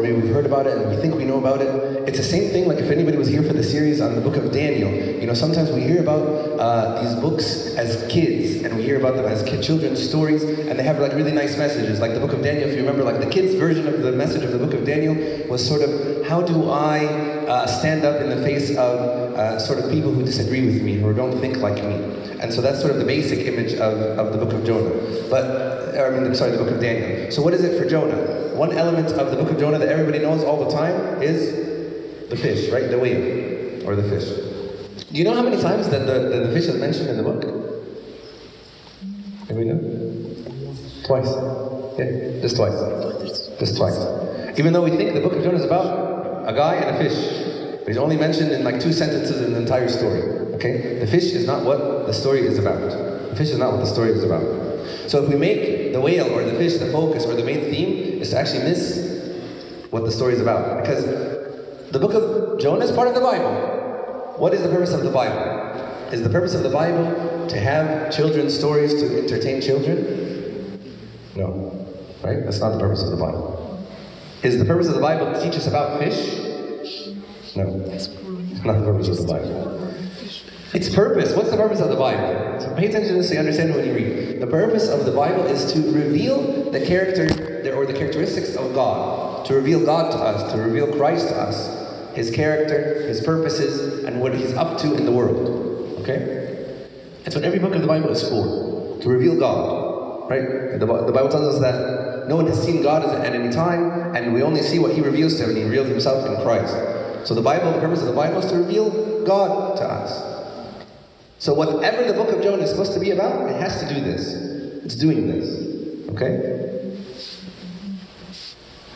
maybe we've heard about it and we think we know about it. It's the same thing like if anybody was here for the series on the book of Daniel. You know, sometimes we hear about uh, these books as kids and we hear about them as kid, children's stories and they have like really nice messages. Like the book of Daniel, if you remember, like the kids' version of the message of the book of Daniel was sort of, how do I uh, stand up in the face of uh, sort of people who disagree with me or don't think like me? And so that's sort of the basic image of, of the book of Jonah. But, I mean, sorry, the book of Daniel. So what is it for Jonah? One element of the book of Jonah that everybody knows all the time is the fish, right? The whale, or the fish. Do you know how many times that the, that the fish is mentioned in the book? Anybody know? Twice. Yeah, just twice. Just twice. Even though we think the book of Jonah is about a guy and a fish, but he's only mentioned in like two sentences in the entire story. Okay? The fish is not what the story is about. The fish is not what the story is about. So if we make the whale or the fish the focus or the main theme, is to actually miss what the story is about. Because the book of Jonah is part of the Bible. What is the purpose of the Bible? Is the purpose of the Bible to have children's stories to entertain children? No. Right? That's not the purpose of the Bible. Is the purpose of the Bible to teach us about fish? No. It's not the purpose of the Bible. Its purpose, what's the purpose of the Bible? So pay attention to this so you understand when you read. The purpose of the Bible is to reveal the character or the characteristics of God, to reveal God to us, to reveal Christ to us, His character, His purposes, and what He's up to in the world. Okay? That's what every book of the Bible is for, to reveal God. Right? The, the Bible tells us that no one has seen God at any time, and we only see what He reveals to him, and He reveals Himself in Christ. So the Bible, the purpose of the Bible is to reveal God to us. So whatever the book of Jonah is supposed to be about, it has to do this. It's doing this. Okay?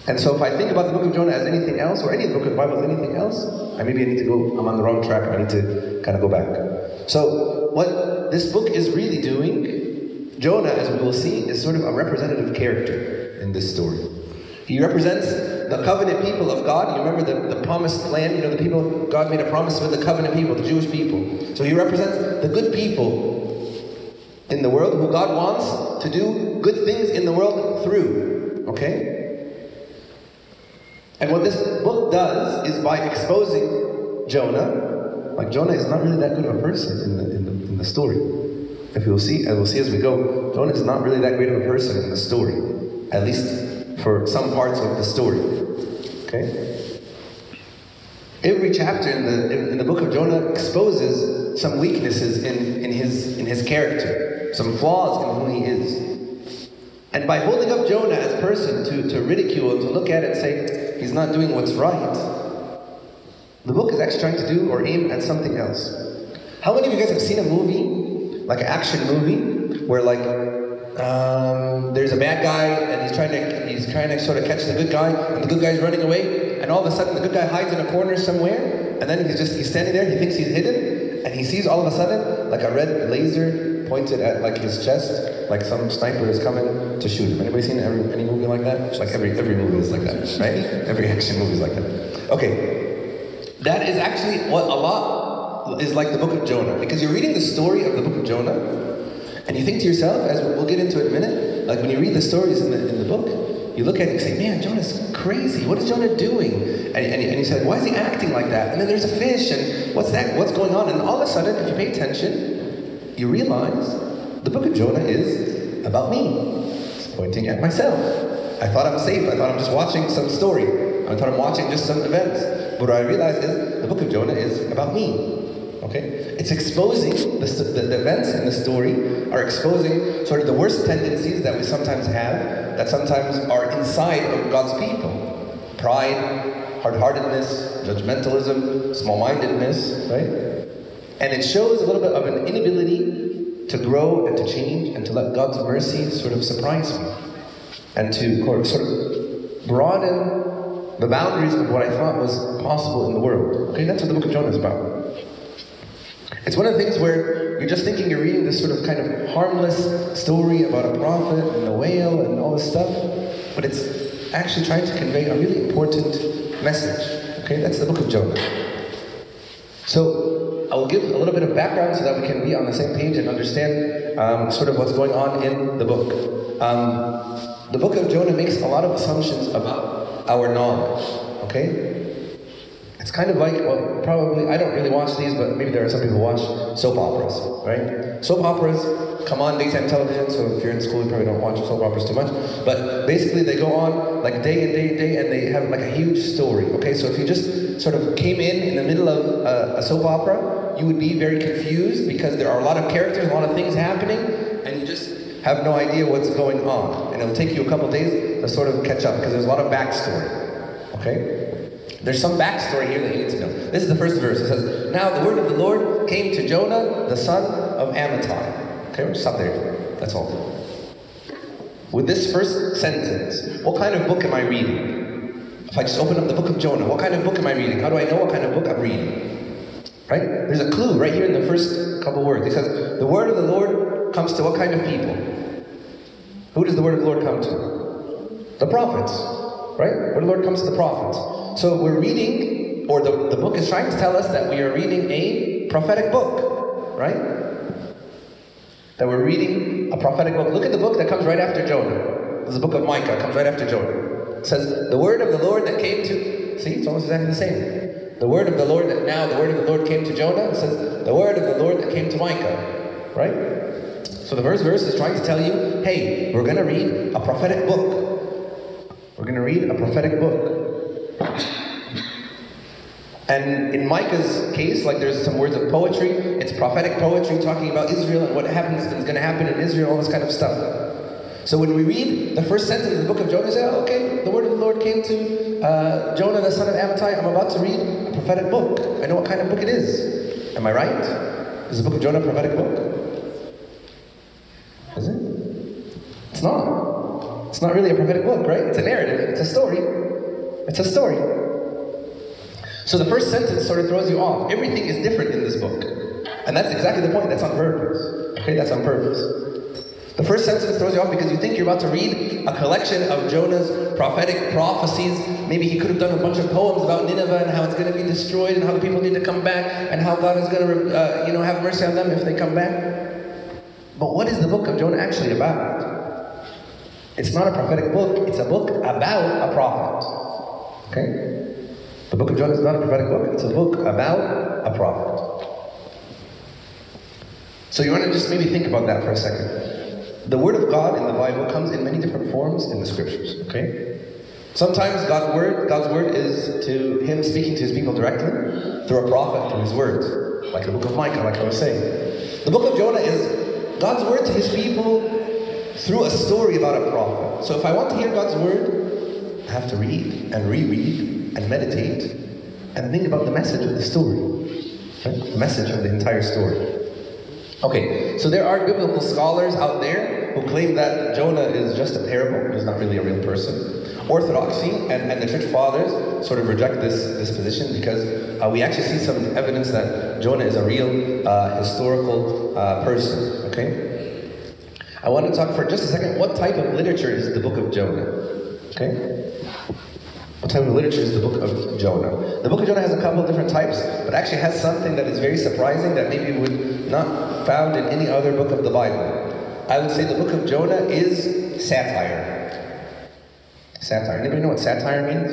And so if I think about the book of Jonah as anything else, or any book of the Bible as anything else, I maybe I need to go, I'm on the wrong track, I need to kind of go back. So what this book is really doing, Jonah, as we will see, is sort of a representative character in this story. He represents the covenant people of God. You remember the, the promised land, you know, the people, God made a promise with the covenant people, the Jewish people. So he represents the good people in the world who God wants to do good things in the world through. Okay? And what this book does is by exposing Jonah, like Jonah is not really that good of a person in the, in the, in the story. If you'll see, and we'll see as we go, Jonah is not really that great of a person in the story. At least for some parts of the story. Okay? Every chapter in the, in, in, the book of Jonah exposes some weaknesses in, in, his, in his character, some flaws in who he is. And by holding up Jonah as a person to, to ridicule, to look at it and say, he's not doing what's right, the book is actually trying to do or aim at something else. How many of you guys have seen a movie, like an action movie, where like um, there's a bad guy and he's trying to he's trying to sort of catch the good guy and the good guy's running away and all of a sudden the good guy hides in a corner somewhere and then he's just he's standing there he thinks he's hidden and he sees all of a sudden like a red laser pointed at like his chest like some sniper is coming to shoot him. Anybody seen every, any movie like that? Like every every movie is like that right? Every action movie is like that. Okay. That is actually what a lot is like the book of Jonah because you're reading the story of the book of Jonah and you think to yourself, as we'll get into it in a minute, like when you read the stories in the, in the book, you look at it and say, man, Jonah's crazy. What is Jonah doing? And, and, and you say, why is he acting like that? And then there's a fish, and what's that? What's going on? And all of a sudden, if you pay attention, you realize the book of Jonah is about me. It's pointing at myself. I thought I'm safe. I thought I'm just watching some story. I thought I'm watching just some events. But what I realized is the book of Jonah is about me. Okay? It's exposing, the, the, events in the story are exposing sort of the worst tendencies that we sometimes have, that sometimes are inside of God's people. Pride, hard-heartedness, judgmentalism, small-mindedness, right? And it shows a little bit of an inability to grow and to change and to let God's mercy sort of surprise me. And to sort of broaden the boundaries of what I thought was possible in the world. Okay, that's what the book of Jonah is about. It's one of the things where you're just thinking you're reading this sort of kind of harmless story about a prophet and a whale and all this stuff, but it's actually trying to convey a really important message. Okay, that's the book of Jonah. So I will give a little bit of background so that we can be on the same page and understand um, sort of what's going on in the book. Um, the book of Jonah makes a lot of assumptions about our knowledge. Okay? It's kind of like, well, probably, I don't really watch these, but maybe there are some people who watch soap operas, right? Soap operas come on daytime television, so if you're in school, you probably don't watch soap operas too much. But basically, they go on like day and day and day, and they have like a huge story, okay? So if you just sort of came in in the middle of a, a soap opera, you would be very confused because there are a lot of characters, a lot of things happening, and you just have no idea what's going on. And it'll take you a couple days to sort of catch up because there's a lot of backstory, okay? There's some backstory here that you need to know. This is the first verse. It says, Now the word of the Lord came to Jonah, the son of Amittai. Okay, we'll stop there. That's all. With this first sentence, what kind of book am I reading? If I just open up the book of Jonah, what kind of book am I reading? How do I know what kind of book I'm reading? Right? There's a clue right here in the first couple words. It says, The word of the Lord comes to what kind of people? Who does the word of the Lord come to? The prophets. Right? Of the Lord comes to the prophets. So we're reading, or the, the book is trying to tell us that we are reading a prophetic book, right? That we're reading a prophetic book. Look at the book that comes right after Jonah. This is the book of Micah, comes right after Jonah. It says, The word of the Lord that came to. See, it's almost exactly the same. The word of the Lord that now, the word of the Lord came to Jonah. It says, The word of the Lord that came to Micah, right? So the first verse is trying to tell you, hey, we're going to read a prophetic book. We're going to read a prophetic book. And in Micah's case, like there's some words of poetry, it's prophetic poetry talking about Israel and what happens is going to happen in Israel, all this kind of stuff. So when we read the first sentence of the book of Jonah, say, oh, okay, the word of the Lord came to uh, Jonah, the son of Amittai. I'm about to read a prophetic book. I know what kind of book it is. Am I right? Is the book of Jonah a prophetic book? Is it? It's not. It's not really a prophetic book, right? It's a narrative. It's a story. It's a story. So the first sentence sort of throws you off. Everything is different in this book. And that's exactly the point. That's on purpose. Okay, that's on purpose. The first sentence throws you off because you think you're about to read a collection of Jonah's prophetic prophecies. Maybe he could have done a bunch of poems about Nineveh and how it's going to be destroyed and how the people need to come back and how God is going to, uh, you know, have mercy on them if they come back. But what is the book of Jonah actually about? It's not a prophetic book. It's a book about a prophet. Okay. The book of Jonah is not a prophetic book. It's a book about a prophet. So you want to just maybe think about that for a second. The word of God in the Bible comes in many different forms in the scriptures, okay? Sometimes God's word, God's word is to him speaking to his people directly through a prophet, through his words, like the book of Micah, like I was saying. The book of Jonah is God's word to his people through a story about a prophet. So if I want to hear God's word, have to read and reread and meditate and think about the message of the story. Right? The message of the entire story. Okay, so there are biblical scholars out there who claim that Jonah is just a parable, he's not really a real person. Orthodoxy and, and the church fathers sort of reject this, this position because uh, we actually see some evidence that Jonah is a real uh, historical uh, person. Okay? I want to talk for just a second what type of literature is the book of Jonah? Okay? Of literature is the book of Jonah? The book of Jonah has a couple of different types, but actually has something that is very surprising that maybe would not found in any other book of the Bible. I would say the book of Jonah is satire. Satire. Anybody know what satire means?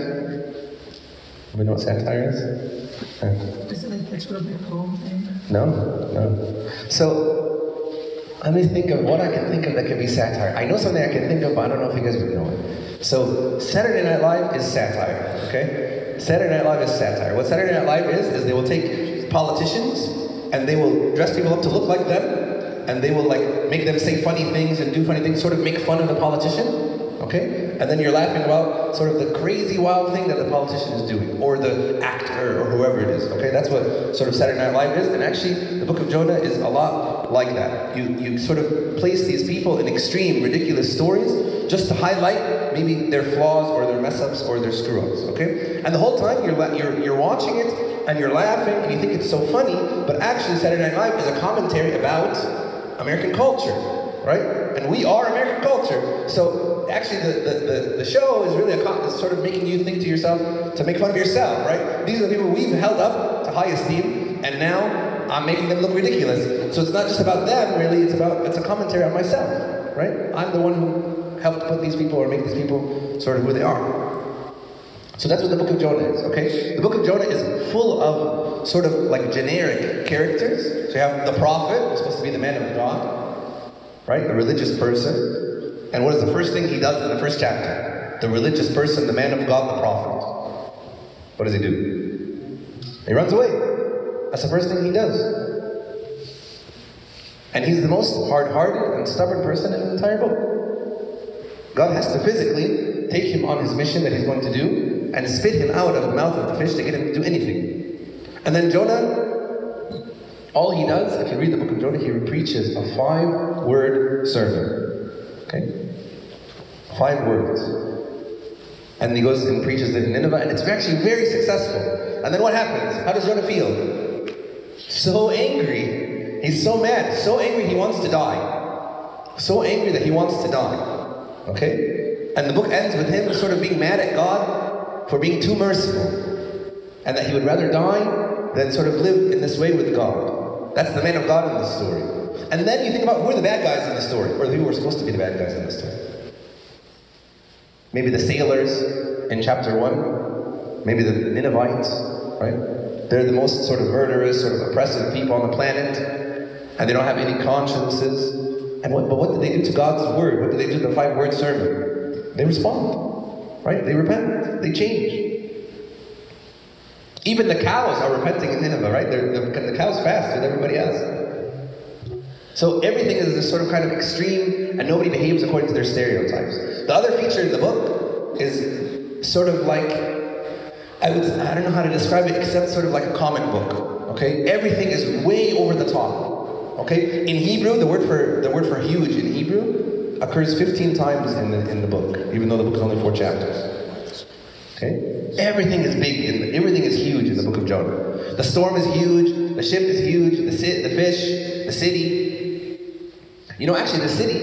Anybody know what satire is? Isn't it sort of a poem thing? No, no. So let me think of what I can think of that can be satire. I know something I can think of, but I don't know if you guys would know it. So Saturday Night Live is satire. Okay, Saturday Night Live is satire. What Saturday Night Live is is they will take politicians and they will dress people up to look like them, and they will like make them say funny things and do funny things, sort of make fun of the politician. Okay? And then you're laughing about sort of the crazy wild thing that the politician is doing, or the actor, or whoever it is. Okay? That's what sort of Saturday Night Live is. And actually, the book of Jonah is a lot like that. You, you sort of place these people in extreme, ridiculous stories just to highlight maybe their flaws or their mess ups or their screw ups. Okay? And the whole time you're, you're, you're watching it and you're laughing and you think it's so funny, but actually, Saturday Night Live is a commentary about American culture, right? And we are American culture. So actually, the, the, the, the show is really a sort of making you think to yourself, to make fun of yourself, right? These are the people we've held up to high esteem, and now I'm making them look ridiculous. So it's not just about them, really, it's about, it's a commentary on myself, right? I'm the one who helped put these people or make these people sort of who they are. So that's what the book of Jonah is, okay? The book of Jonah is full of sort of like generic characters. So you have the prophet, who's supposed to be the man of God, right? The religious person. And what is the first thing he does in the first chapter? The religious person, the man of God, the prophet. What does he do? He runs away. That's the first thing he does. And he's the most hard hearted and stubborn person in the entire book. God has to physically take him on his mission that he's going to do and spit him out of the mouth of the fish to get him to do anything. And then Jonah, all he does, if you read the book of Jonah, he preaches a five word sermon. Okay? Five words. And he goes and preaches it in Nineveh, and it's actually very successful. And then what happens? How does Jonah feel? So angry. He's so mad, so angry he wants to die. So angry that he wants to die. Okay? And the book ends with him sort of being mad at God for being too merciful. And that he would rather die than sort of live in this way with God. That's the man of God in the story. And then you think about who are the bad guys in the story, or who are supposed to be the bad guys in the story. Maybe the sailors in chapter 1, maybe the Ninevites, right? They're the most sort of murderous, sort of oppressive people on the planet, and they don't have any consciences. And what, but what did they do to God's word? What did they do to the five word sermon? They respond, right? They repent, they change. Even the cows are repenting in Nineveh, right? They're, the, the cows fast with everybody else. So everything is this sort of kind of extreme, and nobody behaves according to their stereotypes. The other feature in the book is sort of like I would I don't know how to describe it except sort of like a comic book. Okay, everything is way over the top. Okay, in Hebrew, the word for the word for huge in Hebrew occurs 15 times in the in the book, even though the book is only four chapters. Okay, everything is big, and everything is huge in the book of Jonah. The storm is huge, the ship is huge, the the fish, the city. You know, actually, the city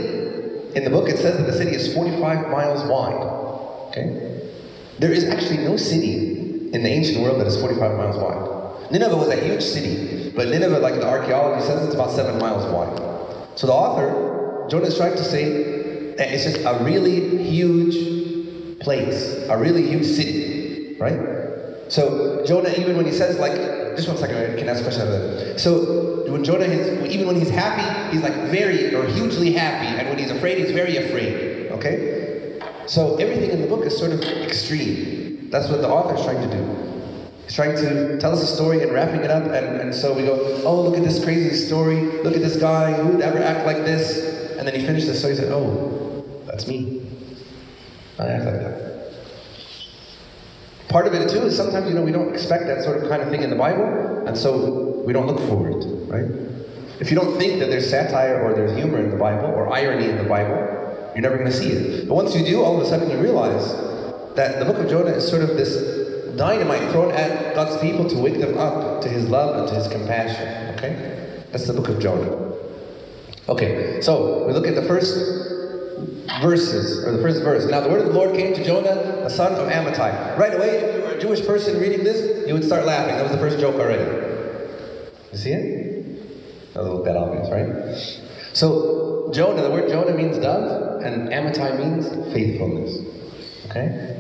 in the book it says that the city is 45 miles wide. Okay, there is actually no city in the ancient world that is 45 miles wide. Nineveh was a huge city, but Nineveh, like the archaeology says, it's about seven miles wide. So the author, Jonah, is trying to say that it's just a really huge place, a really huge city, right? So Jonah, even when he says like, just one second, I can ask a question about that. So when Jonah is, even when he's happy, he's like very or hugely happy, and when he's afraid, he's very afraid. Okay? So everything in the book is sort of extreme. That's what the author is trying to do. He's trying to tell us a story and wrapping it up, and, and so we go, oh, look at this crazy story. Look at this guy. Who would ever act like this? And then he finishes the story. He said, oh, that's me. I act like that. Part of it too is sometimes you know we don't expect that sort of kind of thing in the Bible, and so we don't look for it, right? If you don't think that there's satire or there's humor in the Bible or irony in the Bible, you're never going to see it. But once you do, all of a sudden you realize that the book of Jonah is sort of this dynamite thrown at God's people to wake them up to His love and to His compassion. Okay, that's the book of Jonah. Okay, so we look at the first verses, or the first verse. Now the word of the Lord came to Jonah, the son of Amittai. Right away, if you were a Jewish person reading this, you would start laughing. That was the first joke already. You see it? That was a little bit obvious, right? So Jonah, the word Jonah means dove, and Amittai means faithfulness. Okay?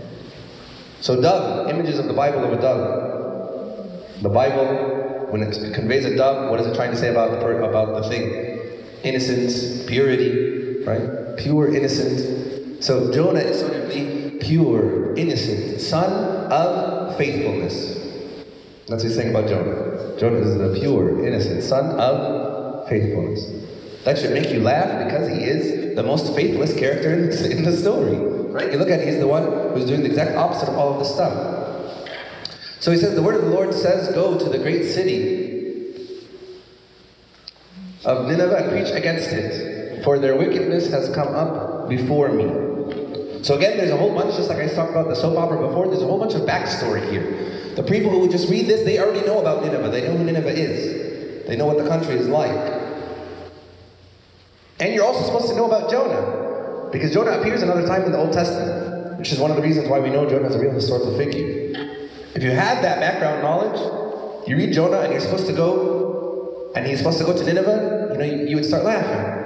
So dove, images of the Bible of a dove. The Bible, when it conveys a dove, what is it trying to say about the per- about the thing? Innocence, purity, right? Pure, innocent. So Jonah is sort of the pure, innocent son of faithfulness. That's what he's saying about Jonah. Jonah is the pure, innocent son of faithfulness. That should make you laugh because he is the most faithless character in the, in Right? You look at it, he's the one who's doing the exact opposite of all of this stuff. So he says, The word of the Lord says, Go to the great city of Nineveh and preach against it, for their wickedness has come up before me. So again, there's a whole bunch, just like I talked about the soap opera before, there's a whole bunch of backstory here. The people who just read this, they already know about Nineveh. They know who Nineveh is. They know what the country is like. And you're also supposed to know about Jonah, because Jonah appears another time in the Old Testament, which is one of the reasons why we know Jonah is a real historical figure. If you had that background knowledge, you read Jonah and you're supposed to go, and he's supposed to go to Nineveh, you know, you, you would start laughing.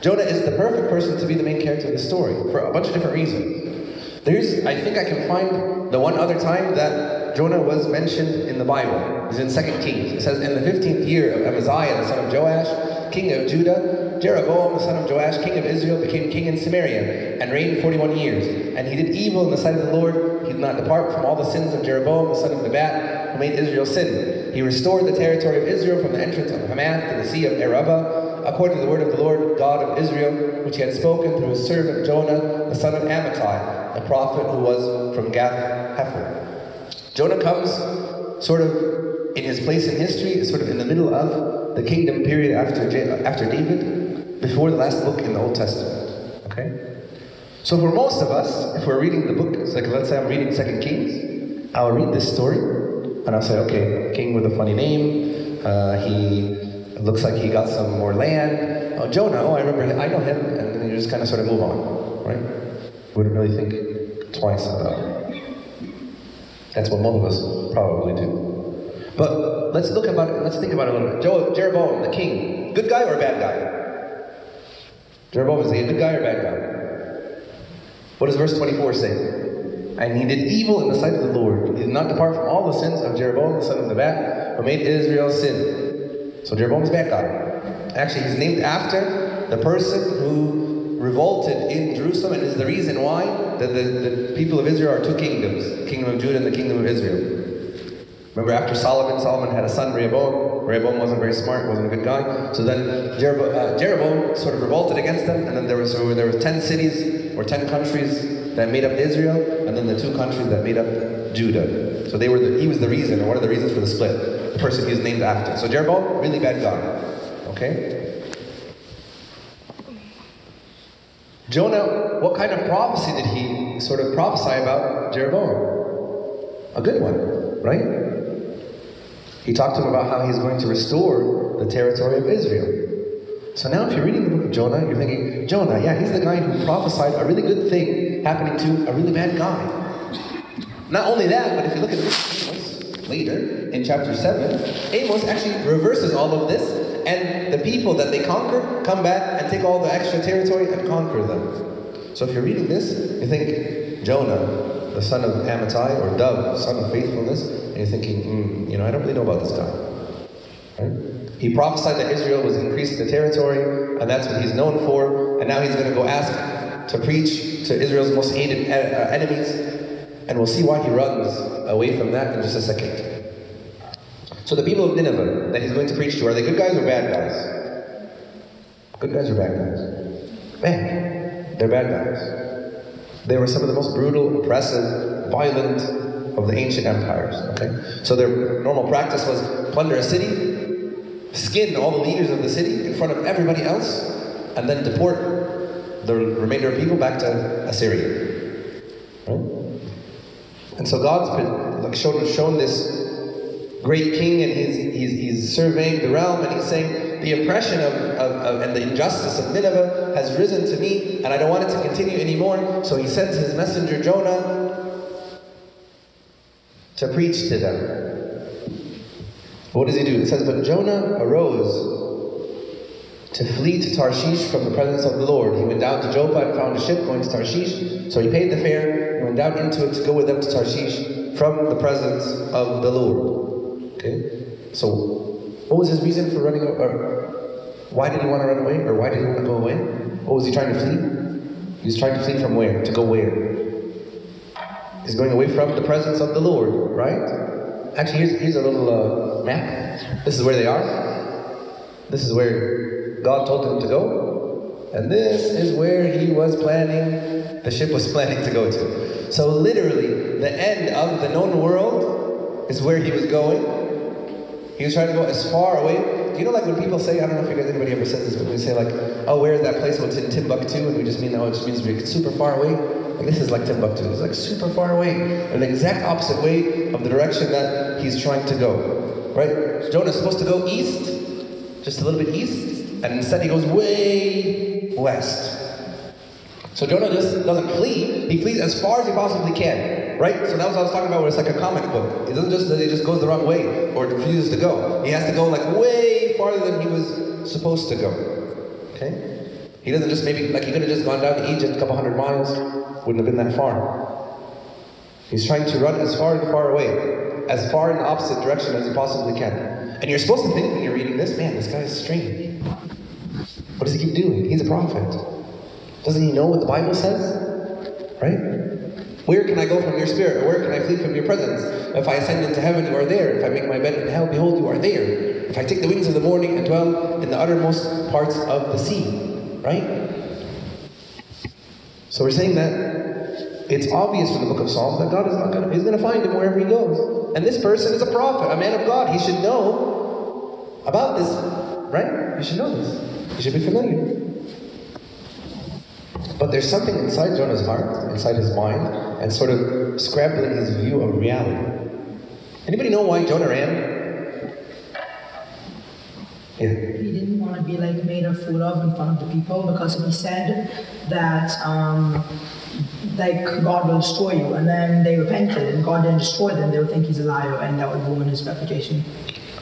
Jonah is the perfect person to be the main character of the story for a bunch of different reasons. There's, I think I can find the one other time that Jonah was mentioned in the Bible. It's in 2 Kings. It says, In the 15th year of Amaziah, the son of Joash, king of Judah, Jeroboam, the son of Joash, king of Israel, became king in Samaria and reigned 41 years. And he did evil in the sight of the Lord. He did not depart from all the sins of Jeroboam, the son of Nebat, who made Israel sin. He restored the territory of Israel from the entrance of Hamath to the sea of Arabah, according to the word of the Lord God of Israel, which he had spoken through his servant Jonah, the son of Amittai, the prophet who was from Gath Hepher. Jonah comes sort of in his place in history, sort of in the middle of the kingdom period after, after David, before the last book in the Old Testament. Okay? So for most of us, if we're reading the book, it's like let's say I'm reading Second Kings, I'll read this story, and I'll say, okay, king with a funny name, uh, he looks like he got some more land. Oh, Jonah, oh, I remember, him. I know him, and then you just kind of sort of move on, right? Wouldn't really think twice about it. That's what most of us probably do. But let's look about it. Let's think about it a little bit. Jeroboam, the king, good guy or bad guy? Jeroboam is he a good guy or bad guy? What does verse 24 say? And he did evil in the sight of the Lord. He did not depart from all the sins of Jeroboam, the son of Nebat, who made Israel sin. So Jeroboam's bad guy. Actually, he's named after the person who revolted in Jerusalem and is the reason why the, the, the people of Israel are two kingdoms, the kingdom of Judah and the kingdom of Israel. Remember after Solomon, Solomon had a son, Rehoboam. Rehoboam wasn't very smart, wasn't a good guy. So then Jeroboam, uh, Jeroboam sort of revolted against them, and then there was so there were ten cities or ten countries that made up Israel, and then the two countries that made up Judah. So they were the, he was the reason, or one of the reasons for the split. The person he was named after. So Jeroboam, really bad guy. Okay? Jonah, what kind of prophecy did he sort of prophesy about Jeroboam? A good one, right? He talked to him about how he's going to restore the territory of Israel. So now, if you're reading the book of Jonah, you're thinking, Jonah, yeah, he's the guy who prophesied a really good thing happening to a really bad guy. Not only that, but if you look at Amos later in chapter 7, Amos actually reverses all of this, and the people that they conquer come back and take all the extra territory and conquer them. So if you're reading this, you think Jonah, the son of Amittai, or Dove, son of faithfulness, and you're thinking, mm, you know, I don't really know about this guy. Right? He prophesied that Israel was increasing the territory, and that's what he's known for. And now he's going to go ask to preach to Israel's most hated uh, enemies, and we'll see why he runs away from that in just a second. So the people of Nineveh that he's going to preach to, are they good guys or bad guys? Good guys or bad guys? Man, they're bad guys. They were some of the most brutal, oppressive, violent of the ancient empires. Okay, so their normal practice was plunder a city, skin all the leaders of the city in front of everybody else, and then deport the remainder of people back to Assyria. Right? And so God's been like shown shown this great king, and he's, he's, he's surveying the realm, and he's saying the oppression of, of, of and the injustice of Nineveh has risen to me, and I don't want it to continue anymore. So he sends his messenger Jonah to preach to them. What does he do? It says, But Jonah arose to flee to Tarshish from the presence of the Lord. He went down to Joppa and found a ship going to Tarshish. So he paid the fare and went down into it to go with them to Tarshish from the presence of the Lord. Okay? So, what was his reason for running or why did he want to run away? Or why did he want to go away? What was he trying to flee? He was trying to flee from where? To go where? He's going away from the presence of the Lord, right? Actually, here's, here's a little uh, map. This is where they are. This is where God told him to go. And this is where he was planning, the ship was planning to go to. So, literally, the end of the known world is where he was going. He was trying to go as far away. Do you know, like when people say, I don't know if you guys, anybody ever says this, but we say, like, oh, where is that place? Well, it's in Timbuktu, and we just mean, oh, it just means we're super far away. This is like Timbuktu. It's like super far away. In the exact opposite way of the direction that he's trying to go. Right? Jonah's supposed to go east, just a little bit east, and instead he goes way west. So Jonah just doesn't flee, he flees as far as he possibly can. Right? So that was what I was talking about where it's like a comic book. It doesn't just that he just goes the wrong way or refuses to go. He has to go like way farther than he was supposed to go. Okay? He doesn't just maybe like he could have just gone down to Egypt a couple hundred miles, wouldn't have been that far. He's trying to run as far and far away, as far in the opposite direction as he possibly can. And you're supposed to think when you're reading this, man, this guy is strange. What does he keep doing? He's a prophet. Doesn't he know what the Bible says? Right? Where can I go from your spirit? Where can I flee from your presence? If I ascend into heaven, you are there. If I make my bed in hell, behold, you are there. If I take the wings of the morning and dwell in the uttermost parts of the sea. Right? So we're saying that it's obvious from the book of Psalms that God is not gonna He's gonna find him wherever he goes. And this person is a prophet, a man of God. He should know about this, right? He should know this. He should be familiar. But there's something inside Jonah's heart, inside his mind, and sort of scrambling his view of reality. Anybody know why Jonah ran? Yeah. To be like made a fool of in front of the people because he said that um, like God will destroy you and then they repented and God didn't destroy them, they would think he's a liar and that would ruin his reputation.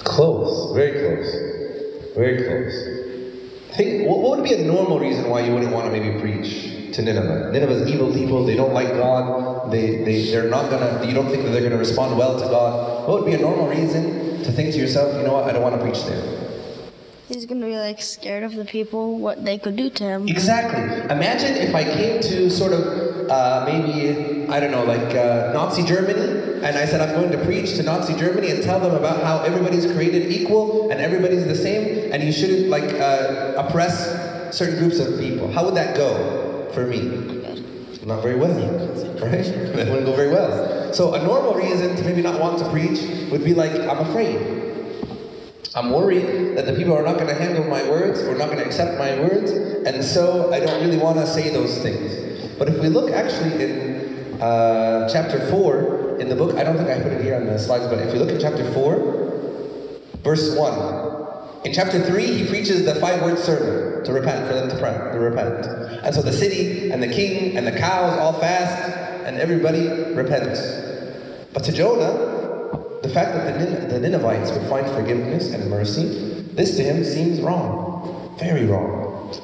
Close, very close, very close. Think, what what would be a normal reason why you wouldn't want to maybe preach to Nineveh? Nineveh's evil people. They don't like God. They they they're not gonna. You don't think that they're gonna respond well to God. What would be a normal reason to think to yourself, you know what? I don't want to preach there. He's gonna be like scared of the people, what they could do to him. Exactly. Imagine if I came to sort of uh, maybe, I don't know, like uh, Nazi Germany, and I said I'm going to preach to Nazi Germany and tell them about how everybody's created equal and everybody's the same, and you shouldn't like uh, oppress certain groups of people. How would that go for me? Not very well, right? That wouldn't go very well. So a normal reason to maybe not want to preach would be like, I'm afraid. I'm worried that the people are not going to handle my words or not going to accept my words, and so I don't really want to say those things. But if we look actually in uh, chapter 4 in the book, I don't think I put it here on the slides, but if you look at chapter 4, verse 1, in chapter 3, he preaches the five word sermon to repent, for them to, pray, to repent. And so the city and the king and the cows all fast, and everybody repents. But to Jonah, the fact that the, the Ninevites would find forgiveness and mercy, this to him seems wrong. Very wrong.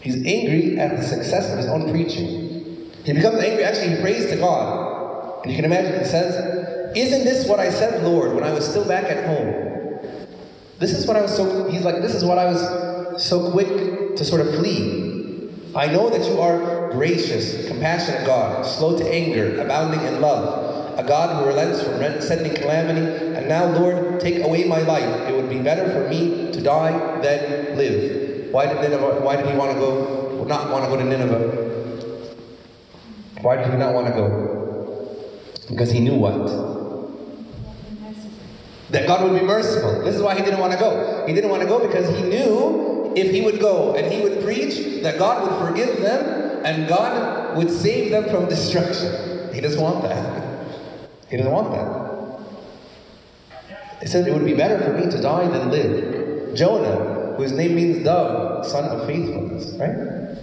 He's angry at the success of his own preaching. He becomes angry, actually, he prays to God. And you can imagine, he says, Isn't this what I said, Lord, when I was still back at home? This is what I was so, he's like, this is what I was so quick to sort of flee. I know that you are gracious, compassionate God, slow to anger, abounding in love, a God who relents from sending calamity. And now, Lord, take away my life. It would be better for me to die than live. Why did Nineveh? Why did he want to go? Not want to go to Nineveh? Why did he not want to go? Because he knew what? That God would be merciful. This is why he didn't want to go. He didn't want to go because he knew if he would go and he would preach that God would forgive them and God would save them from destruction. He doesn't want that. He doesn't want that. He said it would be better for me to die than live. Jonah, whose name means dove, son of faithfulness, right?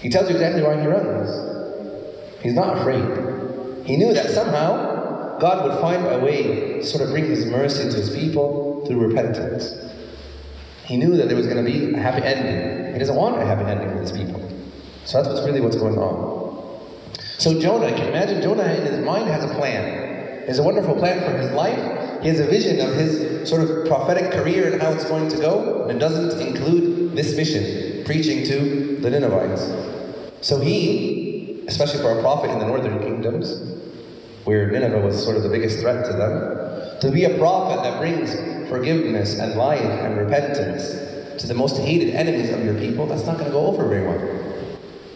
He tells you exactly why he runs. He's not afraid. He knew that somehow God would find a way to sort of bring his mercy to his people through repentance. He knew that there was going to be a happy ending. He doesn't want a happy ending for his people. So that's what's really what's going on. So Jonah, can you imagine Jonah in his mind has a plan. He has a wonderful plan for his life. He has a vision of his sort of prophetic career and how it's going to go. And it doesn't include this mission, preaching to the Ninevites. So he, especially for a prophet in the northern kingdoms, where Nineveh was sort of the biggest threat to them, to be a prophet that brings forgiveness and life and repentance to the most hated enemies of your people, that's not going to go over very well.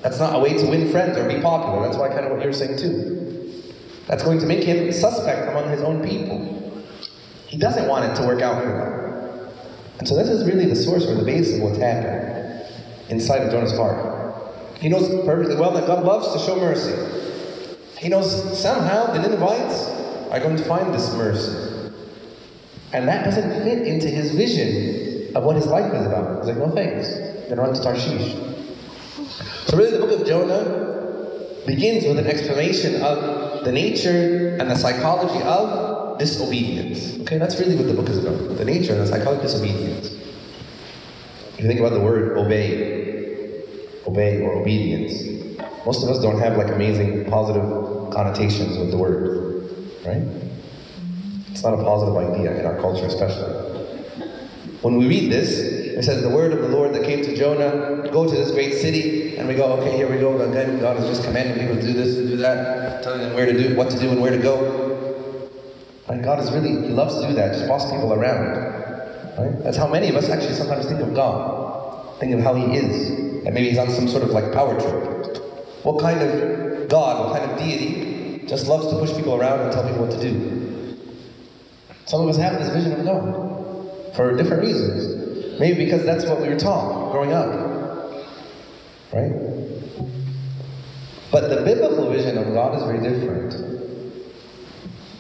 That's not a way to win friends or be popular. That's why kind of what you're saying too. That's going to make him suspect among his own people. He doesn't want it to work out for them. And so this is really the source or the base of what's happening inside of Jonah's heart. He knows perfectly well that God loves to show mercy. He knows somehow the Ninevites are going to find this mercy. And that doesn't fit into his vision of what his life is about. He's like, no thanks. Then run to Tarshish. So really the book of Jonah begins with an explanation of the nature and the psychology of disobedience. Okay, that's really what the book is about. The nature and the psychology of disobedience. If you think about the word obey, obey or obedience, most of us don't have like amazing positive connotations with the word, right? It's not a positive idea in our culture, especially. When we read this, it says, The word of the Lord that came to Jonah, go to this great city, and we go, okay, here we go. Again, God is just commanding people to do this, to do that, telling them where to do, what to do, and where to go. And God is really, He loves to do that, just boss people around. Right? That's how many of us actually sometimes think of God, think of how He is. And maybe He's on some sort of like power trip. What kind of God, what kind of deity just loves to push people around and tell people what to do? Some of us have this vision of God for different reasons. Maybe because that's what we were taught growing up. Right? But the biblical vision of God is very different.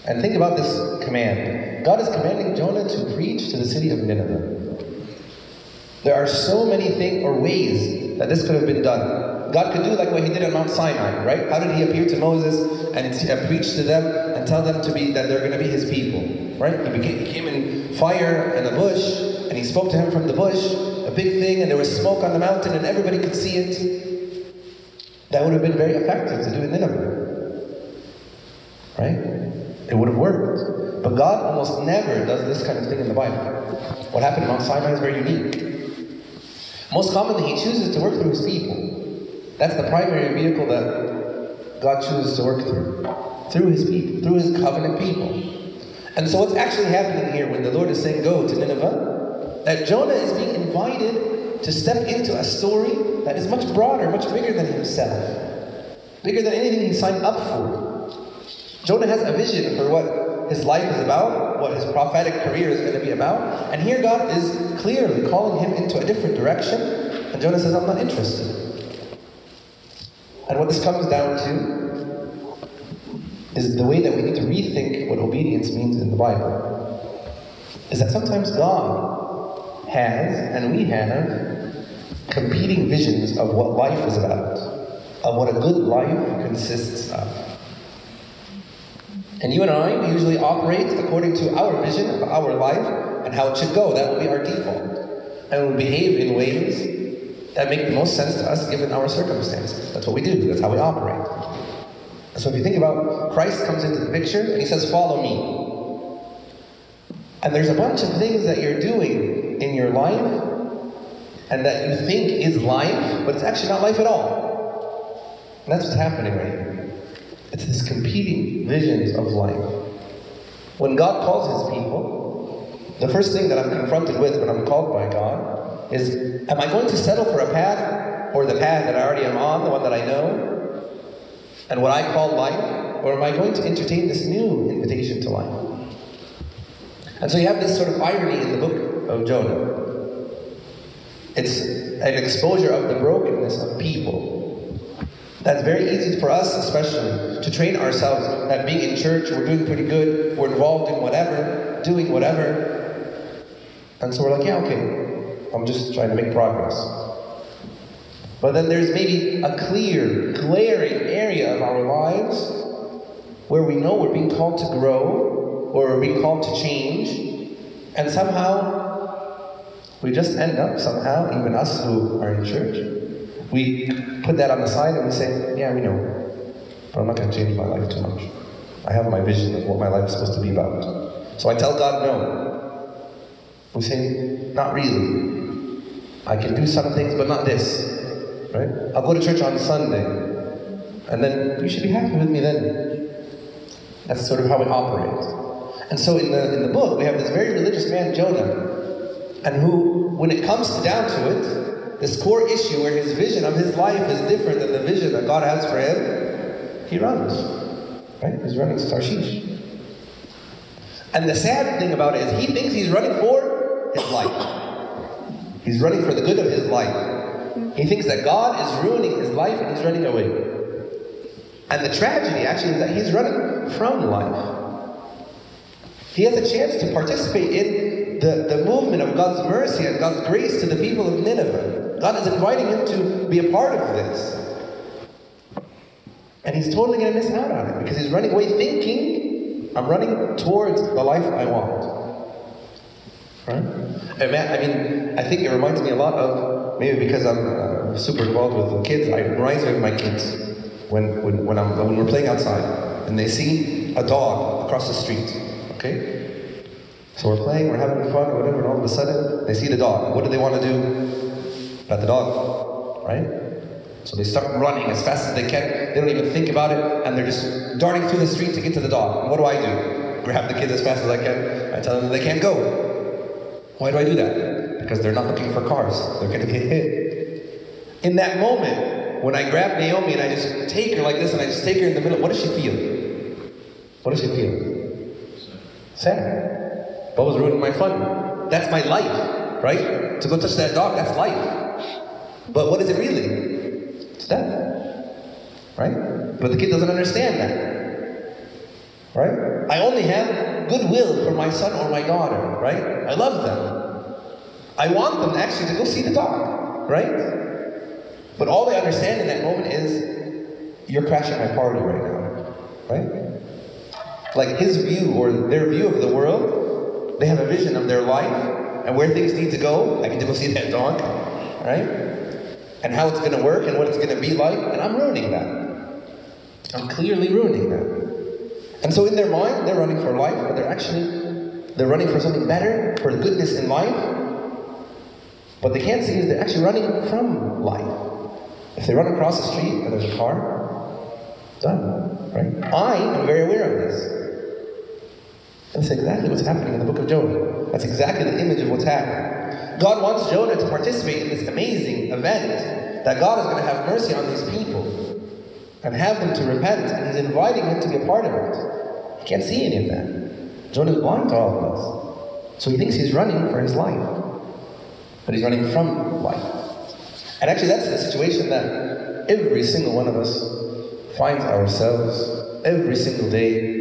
And think about this command. God is commanding Jonah to preach to the city of Nineveh. There are so many things or ways that this could have been done. God could do like what he did on Mount Sinai, right? How did he appear to Moses and uh, preach to them and tell them to be that they're going to be his people, right? He, became, he came in fire and a bush and he spoke to him from the bush, a big thing, and there was smoke on the mountain and everybody could see it. That would have been very effective to do in Nineveh, right? It would have worked. But God almost never does this kind of thing in the Bible. What happened in Mount Sinai is very unique. Most commonly, He chooses to work through His people. That's the primary vehicle that God chooses to work through. Through His people, through His covenant people. And so, what's actually happening here when the Lord is saying, Go to Nineveh, that Jonah is being invited to step into a story that is much broader, much bigger than himself, bigger than anything he signed up for. Jonah has a vision for what his life is about, what his prophetic career is going to be about, and here God is clearly calling him into a different direction, and Jonah says, I'm not interested. And what this comes down to is the way that we need to rethink what obedience means in the Bible. Is that sometimes God has, and we have, competing visions of what life is about, of what a good life consists of. And you and I, usually operate according to our vision of our life and how it should go. That will be our default. And we behave in ways that make the most sense to us given our circumstances. That's what we do, that's how we operate. So if you think about Christ comes into the picture and he says, Follow me. And there's a bunch of things that you're doing in your life and that you think is life, but it's actually not life at all. And that's what's happening right here. It's this competing visions of life. When God calls his people, the first thing that I'm confronted with when I'm called by God is am I going to settle for a path or the path that I already am on, the one that I know, and what I call life, or am I going to entertain this new invitation to life? And so you have this sort of irony in the book of Jonah. It's an exposure of the brokenness of people. That's very easy for us, especially, to train ourselves that being in church, we're doing pretty good, we're involved in whatever, doing whatever. And so we're like, yeah, okay, I'm just trying to make progress. But then there's maybe a clear, glaring area of our lives where we know we're being called to grow or we're being called to change, and somehow we just end up, somehow, even us who are in church, we put that on the side and we say, Yeah, we know, but I'm not going to change my life too much. I have my vision of what my life is supposed to be about. So I tell God no. We say, Not really. I can do some things, but not this. Right? I'll go to church on Sunday. And then you should be happy with me then. That's sort of how we operate. And so in the in the book we have this very religious man, Jonah, and who, when it comes down to it, this core issue where his vision of his life is different than the vision that God has for him, he runs. Right? He's running to Tarshish. And the sad thing about it is he thinks he's running for his life. He's running for the good of his life. He thinks that God is ruining his life and he's running away. And the tragedy actually is that he's running from life. He has a chance to participate in the, the movement of God's mercy and God's grace to the people of Nineveh. God is inviting him to be a part of this. And he's totally going to miss out on it because he's running away thinking, I'm running towards the life I want. Right? And Matt, I mean, I think it reminds me a lot of, maybe because I'm uh, super involved with the kids, it reminds me of my kids. when, when, when, I'm, when we're playing outside and they see a dog across the street, okay? So we're playing, we're having fun, or whatever, and all of a sudden they see the dog. What do they want to do? Let the dog, right? So they start running as fast as they can. They don't even think about it, and they're just darting through the street to get to the dog. What do I do? Grab the kids as fast as I can. I tell them they can't go. Why do I do that? Because they're not looking for cars. They're going to get hit. In that moment, when I grab Naomi and I just take her like this and I just take her in the middle, what does she feel? What does she feel? Sad. What was ruining my fun? That's my life, right? To go touch that dog, that's life. But what is it really? It's death. Right? But the kid doesn't understand that. Right? I only have goodwill for my son or my daughter, right? I love them. I want them actually to go see the dog, right? But all they understand in that moment is you're crashing my party right now, right? Like his view or their view of the world, they have a vision of their life and where things need to go. I to go see that dog, right? And how it's going to work and what it's going to be like, and I'm ruining that. I'm clearly ruining that. And so in their mind, they're running for life, but they're actually they're running for something better, for goodness in life. What they can't see is they're actually running from life. If they run across the street and there's a car, done. Right? I am very aware of this. That's exactly what's happening in the book of Jonah. That's exactly the image of what's happening. God wants Jonah to participate in this amazing event that God is going to have mercy on these people and have them to repent, and He's inviting him to be a part of it. He can't see any of that. Jonah is blind to all of this. So he thinks he's running for his life, but he's running from life. And actually, that's the situation that every single one of us finds ourselves every single day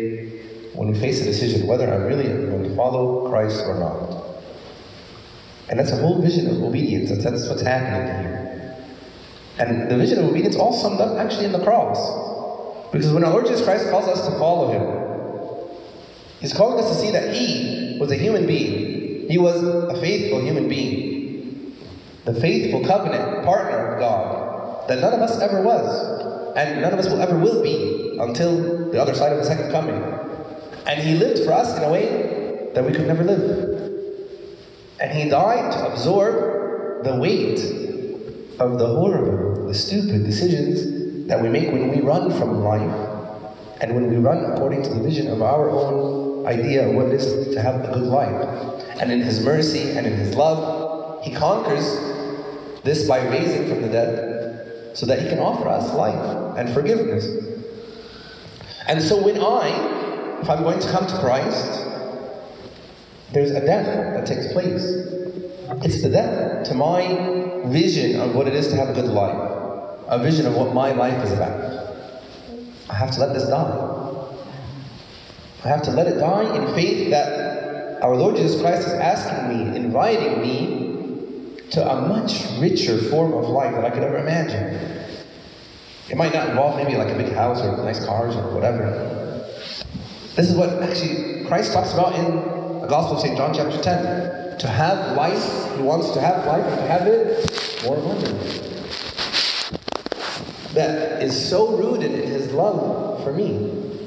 when we face a decision whether I'm really going to follow Christ or not. And that's a whole vision of obedience. That's, that's what's happening here. And the vision of obedience all summed up actually in the cross. Because when our Lord Jesus Christ calls us to follow Him, He's calling us to see that He was a human being. He was a faithful human being. The faithful covenant partner of God that none of us ever was. And none of us will ever will be until the other side of the second coming. And he lived for us in a way that we could never live. And he died to absorb the weight of the horrible, the stupid decisions that we make when we run from life and when we run according to the vision of our own idea of what it is to have a good life. And in his mercy and in his love, he conquers this by raising from the dead so that he can offer us life and forgiveness. And so when I if I'm going to come to Christ, there's a death that takes place. It's the death to my vision of what it is to have a good life, a vision of what my life is about. I have to let this die. I have to let it die in faith that our Lord Jesus Christ is asking me, inviting me to a much richer form of life than I could ever imagine. It might not involve maybe like a big house or nice cars or whatever. This is what actually Christ talks about in the Gospel of St. John, chapter 10. To have life, he wants to have life to have it more abundantly. That is so rooted in his love for me.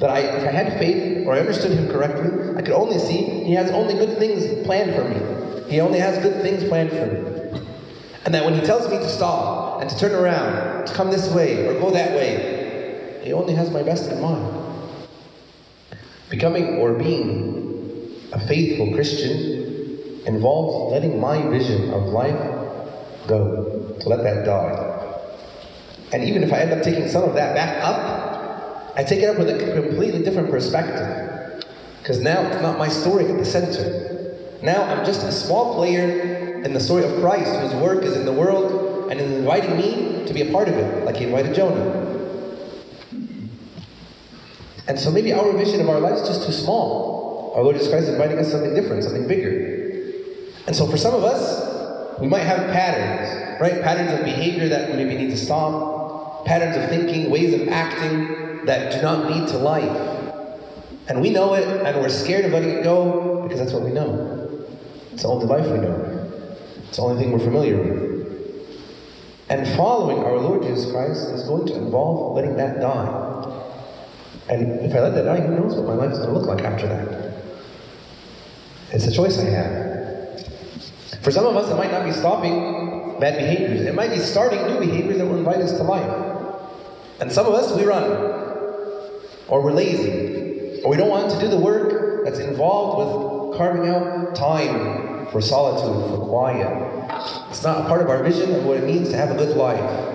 That I, if I had faith or I understood him correctly, I could only see he has only good things planned for me. He only has good things planned for me. And that when he tells me to stop and to turn around, to come this way or go that way, he only has my best in mind. Becoming or being a faithful Christian involves letting my vision of life go, to let that die. And even if I end up taking some of that back up, I take it up with a completely different perspective. Because now it's not my story at the center. Now I'm just a small player in the story of Christ whose work is in the world and is inviting me to be a part of it, like he invited Jonah. And so maybe our vision of our life is just too small. Our Lord Jesus Christ is inviting us something different, something bigger. And so for some of us, we might have patterns, right? Patterns of behavior that maybe need to stop, patterns of thinking, ways of acting that do not lead to life. And we know it, and we're scared of letting it go because that's what we know. It's the only life we know. It's the only thing we're familiar with. And following our Lord Jesus Christ is going to involve letting that die. And if I let that die, who knows what my life is going to look like after that? It's a choice I have. For some of us, it might not be stopping bad behaviors. It might be starting new behaviors that will invite us to life. And some of us, we run. Or we're lazy. Or we don't want to do the work that's involved with carving out time for solitude, for quiet. It's not part of our vision of what it means to have a good life.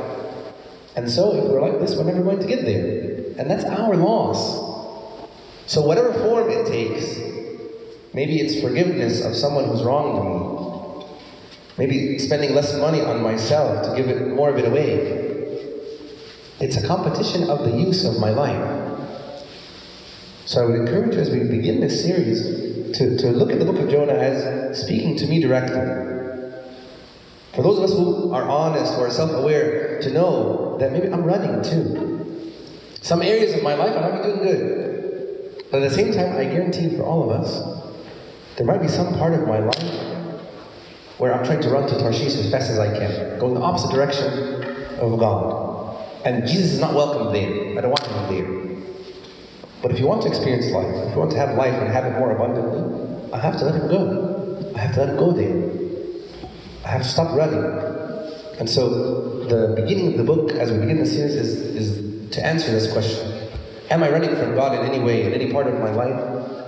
And so, if we're like this, we're never going to get there. And that's our loss. So, whatever form it takes, maybe it's forgiveness of someone who's wronged me. Maybe spending less money on myself to give it more of it away. It's a competition of the use of my life. So I would encourage you as we begin this series to, to look at the book of Jonah as speaking to me directly. For those of us who are honest or self aware, to know that maybe I'm running too. Some areas of my life I might be doing good. But at the same time, I guarantee for all of us, there might be some part of my life where I'm trying to run to Tarshish as fast as I can, going the opposite direction of God. And Jesus is not welcome there. I don't want him there. But if you want to experience life, if you want to have life and have it more abundantly, I have to let him go. I have to let him go there. I have to stop running. And so the beginning of the book, as we begin the series, is, is to answer this question. Am I running from God in any way, in any part of my life?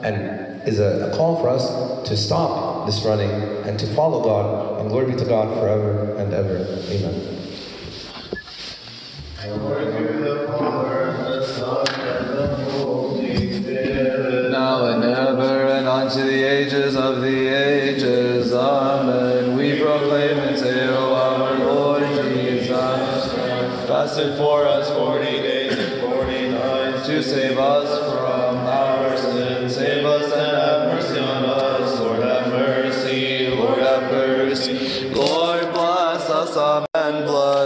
And is a, a call for us to stop this running and to follow God. And glory be to God forever and ever. Amen. now and ever and unto the ages of the ages. Amen. We proclaim and say, O our Lord Jesus, fasted for